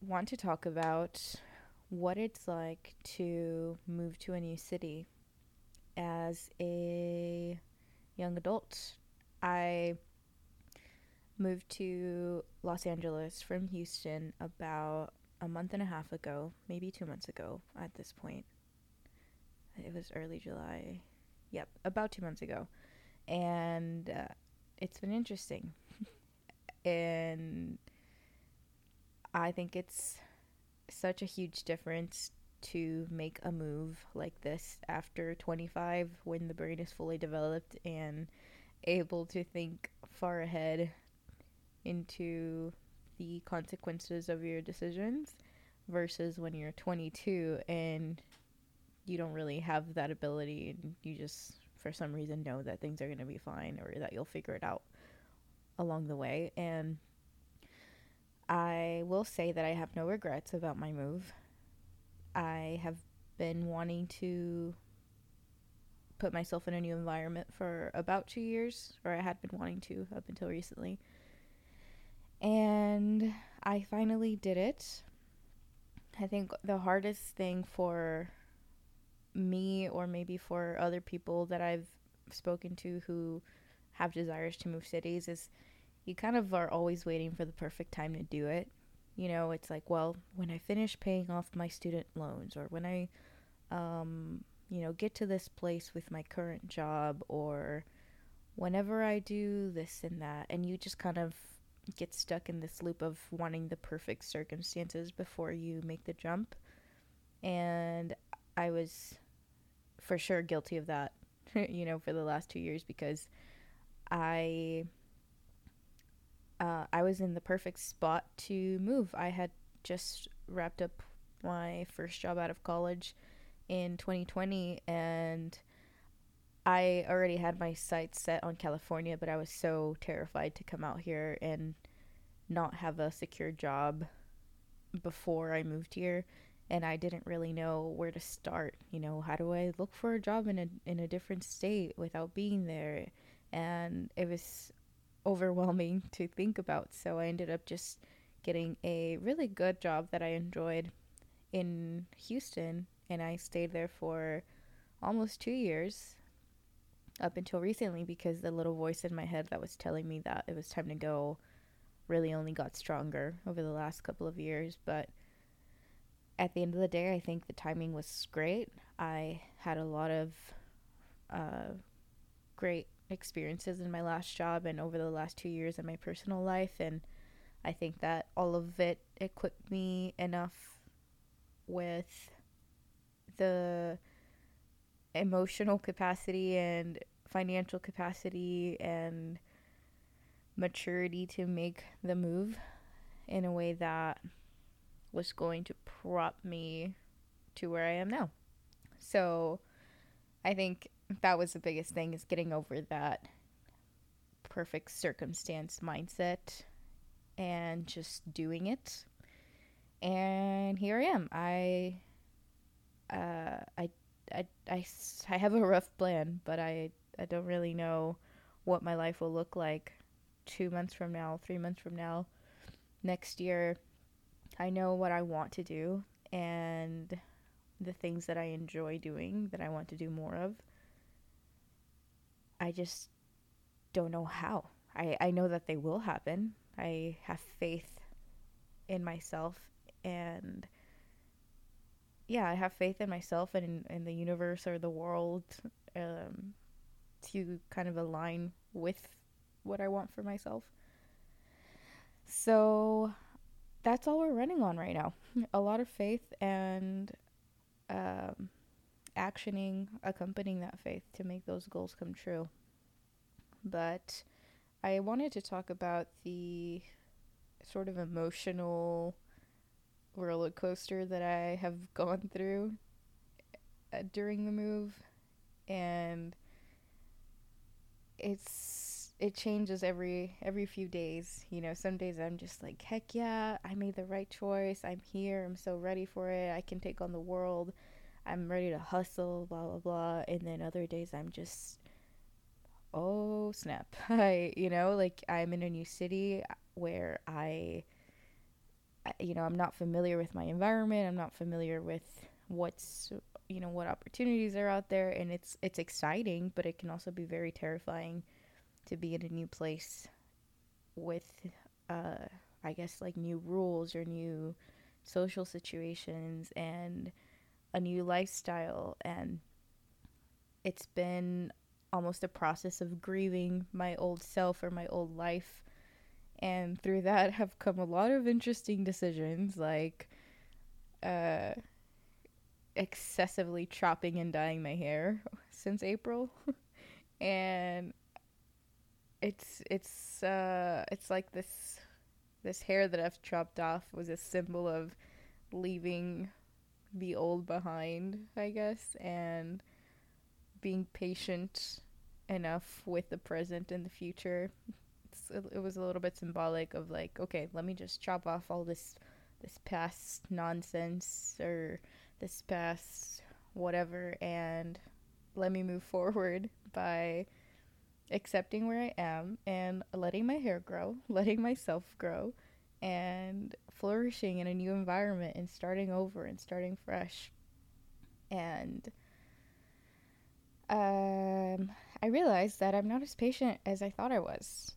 want to talk about what it's like to move to a new city as a young adult. I moved to Los Angeles from Houston about a month and a half ago, maybe two months ago at this point. It was early July. Yep, about two months ago. And uh, it's been interesting. and I think it's such a huge difference to make a move like this after 25 when the brain is fully developed and able to think far ahead into the consequences of your decisions versus when you're 22 and you don't really have that ability and you just for some reason know that things are going to be fine or that you'll figure it out along the way. And I will say that I have no regrets about my move. I have been wanting to put myself in a new environment for about 2 years or I had been wanting to up until recently. And I finally did it. I think the hardest thing for me or maybe for other people that I've spoken to who have desires to move cities is you kind of are always waiting for the perfect time to do it. You know, it's like, well, when I finish paying off my student loans or when I um, you know, get to this place with my current job or whenever I do this and that and you just kind of get stuck in this loop of wanting the perfect circumstances before you make the jump. And I was for sure guilty of that, you know, for the last two years because I uh, I was in the perfect spot to move. I had just wrapped up my first job out of college in 2020 and I already had my sights set on California, but I was so terrified to come out here and not have a secure job before I moved here and I didn't really know where to start. You know, how do I look for a job in a in a different state without being there? And it was overwhelming to think about. So I ended up just getting a really good job that I enjoyed in Houston and I stayed there for almost 2 years up until recently because the little voice in my head that was telling me that it was time to go really only got stronger over the last couple of years. But at the end of the day, I think the timing was great. I had a lot of uh, great experiences in my last job and over the last two years in my personal life. And I think that all of it equipped me enough with the emotional capacity and financial capacity and maturity to make the move in a way that was going to prop me to where I am now. So I think that was the biggest thing is getting over that perfect circumstance mindset and just doing it. And here I am. I uh I I, I, I have a rough plan, but I, I don't really know what my life will look like two months from now, three months from now, next year. I know what I want to do and the things that I enjoy doing that I want to do more of. I just don't know how. I, I know that they will happen. I have faith in myself and yeah, I have faith in myself and in, in the universe or the world um, to kind of align with what I want for myself. So that's all we're running on right now. A lot of faith and um, actioning, accompanying that faith to make those goals come true. But I wanted to talk about the sort of emotional roller coaster that I have gone through uh, during the move. And it's it changes every every few days you know? Some days i'm just like heck yeah i made the right choice. I'm here. I'm so ready for it. I can take on the world i'm ready to hustle blah blah blah and then other days i'm just oh snap i you know like i'm in a new city where i you know, I'm not familiar with my environment. I'm not familiar with what's you know what opportunities are out there and it's it's exciting but it can also be very terrifying to be in a new place with uh i guess like new rules or new social situations and a new lifestyle and it's been almost a process of grieving my old self or my old life and through that have come a lot of interesting decisions like uh excessively chopping and dyeing my hair since April. and it's it's uh it's like this this hair that I've chopped off was a symbol of leaving the old behind, I guess, and being patient enough with the present and the future. It's, it was a little bit symbolic of like, okay, let me just chop off all this this past nonsense or this past whatever and let me move forward by accepting where I am and letting my hair grow, letting myself grow, and flourishing in a new environment and starting over and starting fresh. And um, I realized that I'm not as patient as I thought I was.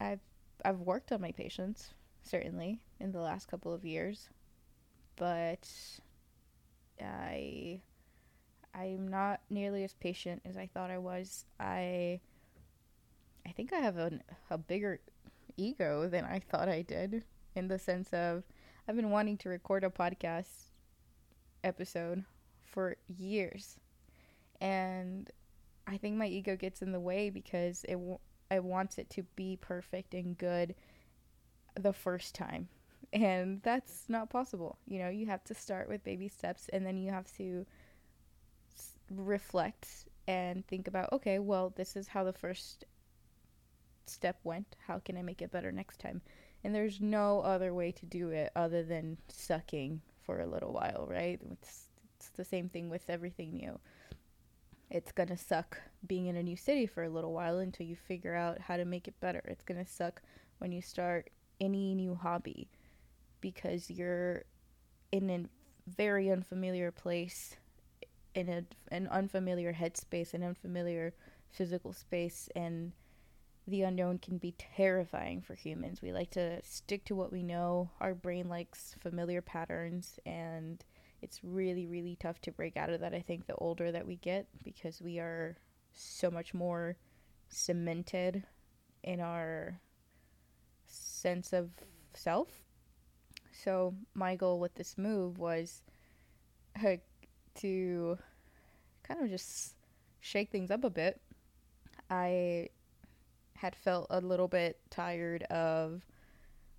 I've I've worked on my patience certainly in the last couple of years, but I I'm not nearly as patient as I thought I was. I I think I have a a bigger ego than I thought I did in the sense of I've been wanting to record a podcast episode for years. And I think my ego gets in the way because it w- it wants it to be perfect and good the first time and that's not possible you know you have to start with baby steps and then you have to s- reflect and think about okay well this is how the first step went how can i make it better next time? And there's no other way to do it other than sucking for a little while right? It's, it's the same thing with everything new. It's going to suck being in a new city for a little while until you figure out how to make it better. It's going to suck when you start any new hobby because you're in a very unfamiliar place, in a, an unfamiliar headspace, an unfamiliar physical space, and the unknown can be terrifying for humans. We like to stick to what we know. Our brain likes familiar patterns, and it's really, really tough to break out of that. I think the older that we get, because we are so much more cemented in our sense of self so my goal with this move was uh, to kind of just shake things up a bit. I had felt a little bit tired of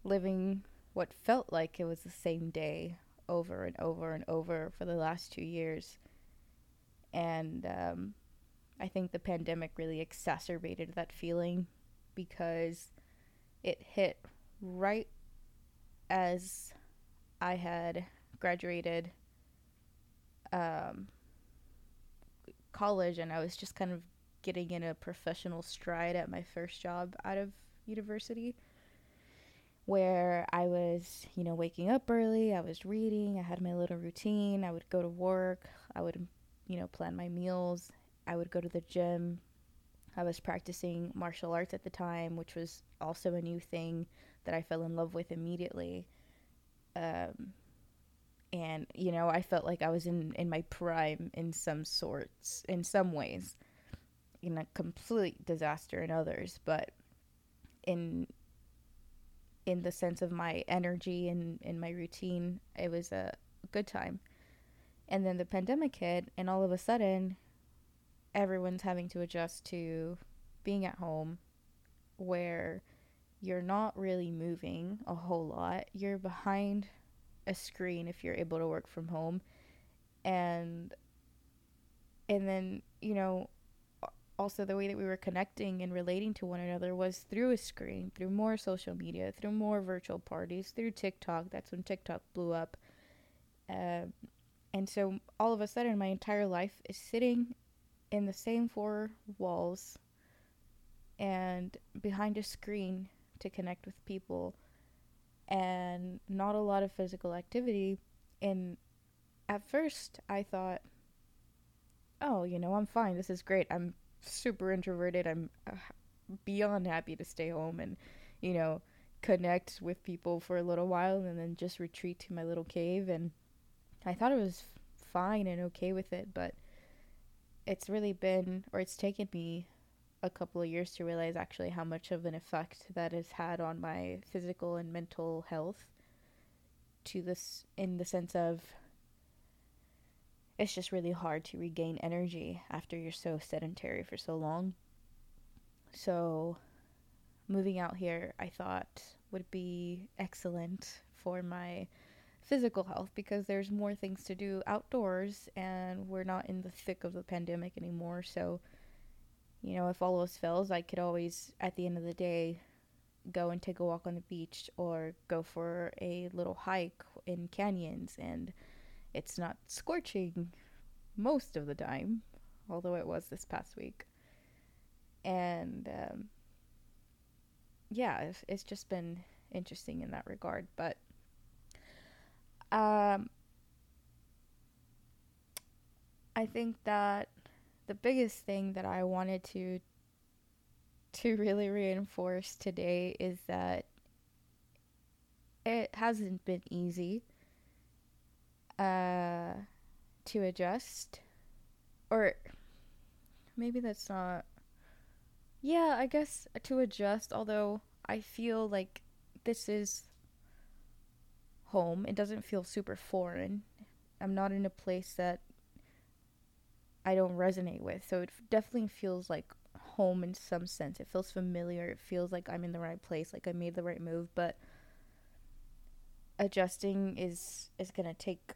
living what felt like it was the same day over and over and over for the last two years. And um, I think the pandemic really exacerbated that feeling because it hit right as I had graduated um, college and I was just kind of getting in a professional stride at my first job out of university where I was, you know, waking up early, I was reading, I had my little routine, I would go to work, I would, you know, plan my meals, I would go to the gym. I was practicing martial arts at the time, which was also a new thing that I fell in love with immediately. Um, and you know, I felt like I was in in my prime in some sorts, in some ways, in a complete disaster in others, but in in the sense of my energy and in my routine, it was a good time. And then the pandemic hit, and all of a sudden, everyone's having to adjust to being at home, where you're not really moving a whole lot. You're behind a screen if you're able to work from home. And and then, you know, also the way that we were connecting and relating to one another was through a screen, through more social media, through more virtual parties, through TikTok. That's when TikTok blew up. Uh, and so all of a sudden, my entire life is sitting in the same four walls and behind a screen to connect with people and not a lot of physical activity. And at first, I thought, oh, you know, I'm fine. This is great. I'm super introverted. I'm uh, beyond happy to stay home and, you know, connect with people for a little while and then just retreat to my little cave. And I thought it was fine and okay with it, but it's really been, or it's taken me a couple of years to realize actually how much of an effect that has had on my physical and mental health to this in the sense of it's just really hard to regain energy after you're so sedentary for so long. So moving out here I thought would be excellent for my physical health because there's more things to do outdoors and we're not in the thick of the pandemic anymore. So you know, if all else fails, I could always, at the end of the day, go and take a walk on the beach or go for a little hike in canyons. And it's not scorching most of the time, although it was this past week. And um, yeah, it's, it's just been interesting in that regard. But um, I think that the biggest thing that I wanted to to really reinforce today is that it hasn't been easy uh, to adjust or maybe that's not yeah i guess to adjust although i feel like this is home it doesn't feel super foreign i'm not in a place that I don't resonate with. So it definitely feels like home in some sense. It feels familiar. It feels like I'm in the right place, like I made the right move, but adjusting is is going to take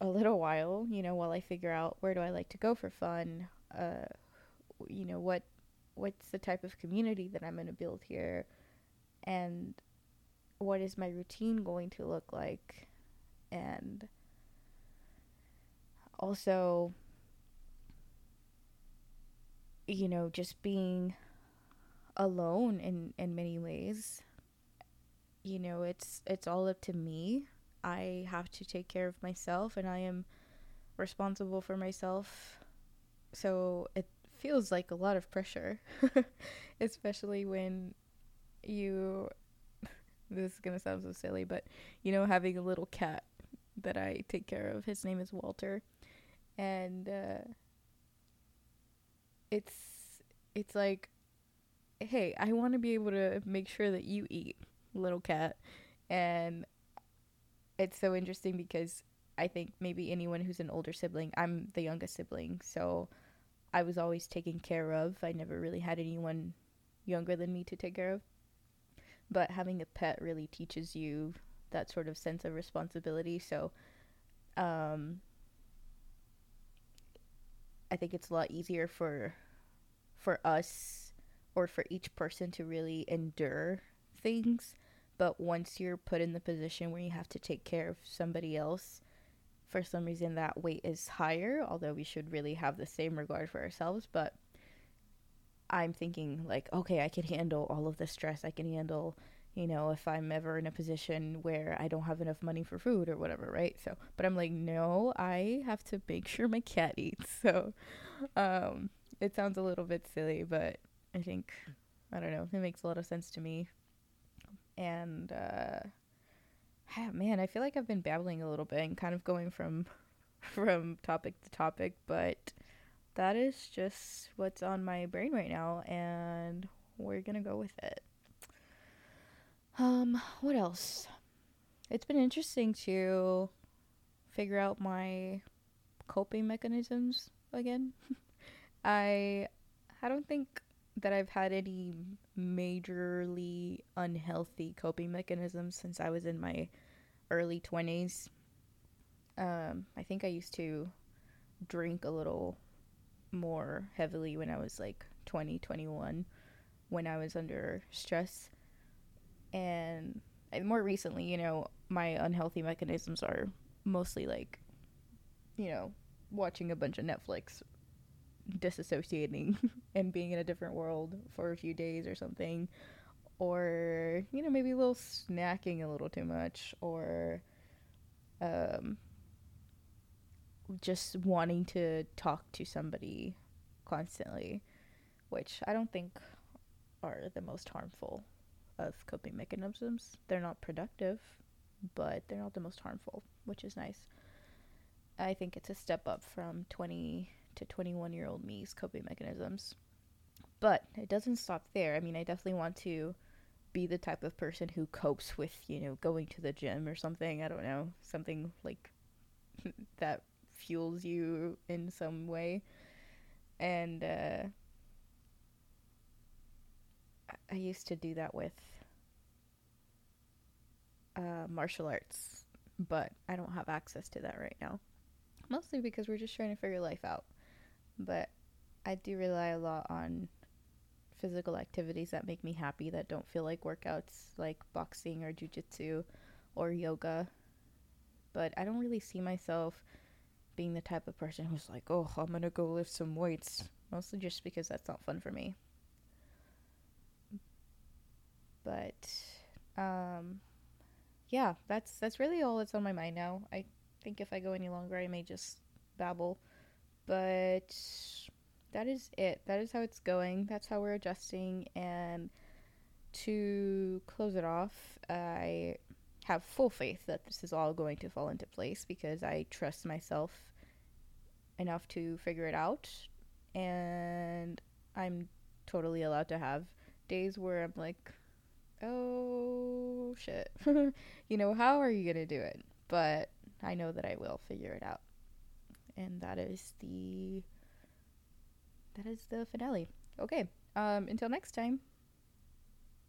a little while, you know, while I figure out where do I like to go for fun, uh you know, what what's the type of community that I'm going to build here and what is my routine going to look like and also you know, just being alone in in many ways. You know, it's it's all up to me. I have to take care of myself and I am responsible for myself. So it feels like a lot of pressure, especially when you this is going to sound so silly, but you know having a little cat that I take care of. His name is Walter. And uh it's it's like hey, I want to be able to make sure that you eat, little cat. And it's so interesting because I think maybe anyone who's an older sibling, I'm the youngest sibling, so I was always taken care of. I never really had anyone younger than me to take care of. But having a pet really teaches you that sort of sense of responsibility. So, um, I think it's a lot easier for for us or for each person to really endure things. But once you're put in the position where you have to take care of somebody else, for some reason that weight is higher, although we should really have the same regard for ourselves. But I'm thinking, like, okay, I can handle all of the stress. I can handle you know, if I'm ever in a position where I don't have enough money for food or whatever, right? So, but I'm like, no, I have to make sure my cat eats. So, um, it sounds a little bit silly, but I think, I don't know, it makes a lot of sense to me. And, uh, man, I feel like I've been babbling a little bit and kind of going from, from topic to topic, but that is just what's on my brain right now, and we're gonna go with it. Um, what else? It's been interesting to figure out my coping mechanisms again. I I don't think that I've had any majorly unhealthy coping mechanisms since I was in my early 20s. Um, I think I used to drink a little more heavily when I was like 20, 21 when I was under stress and more recently, you know, my unhealthy mechanisms are mostly like, you know, watching a bunch of Netflix, disassociating, and being in a different world for a few days or something, or you know maybe a little snacking a little too much or um just wanting to talk to somebody constantly which i don't think are the most harmful of coping mechanisms. They're not productive but they're not the most harmful which is nice. I think it's a step up from 20 to 21 year old me's coping mechanisms but it doesn't stop there i mean i definitely want to be the type of person who copes with, you know, going to the gym or something. I don't know, something like that fuels you in some way. And uh, I used to do that with uh, martial arts, but I don't have access to that right now. Mostly because we're just trying to figure life out. But I do rely a lot on physical activities that make me happy that don't feel like workouts like boxing or jujitsu or yoga. But I don't really see myself being the type of person who's like, oh, I'm gonna go lift some weights. Mostly just because that's not fun for me. But um yeah, that's that's really all that's on my mind now. I think if I go any longer I may just babble. But that is it. That is how it's going. That's how we're adjusting. And to close it off, I have full faith that this is all going to fall into place because I trust myself enough to figure it out. And I'm totally allowed to have days where I'm like, oh shit. you know, how are you going to do it? But I know that I will figure it out. And that is the that is the finale. Okay. Um, until next time,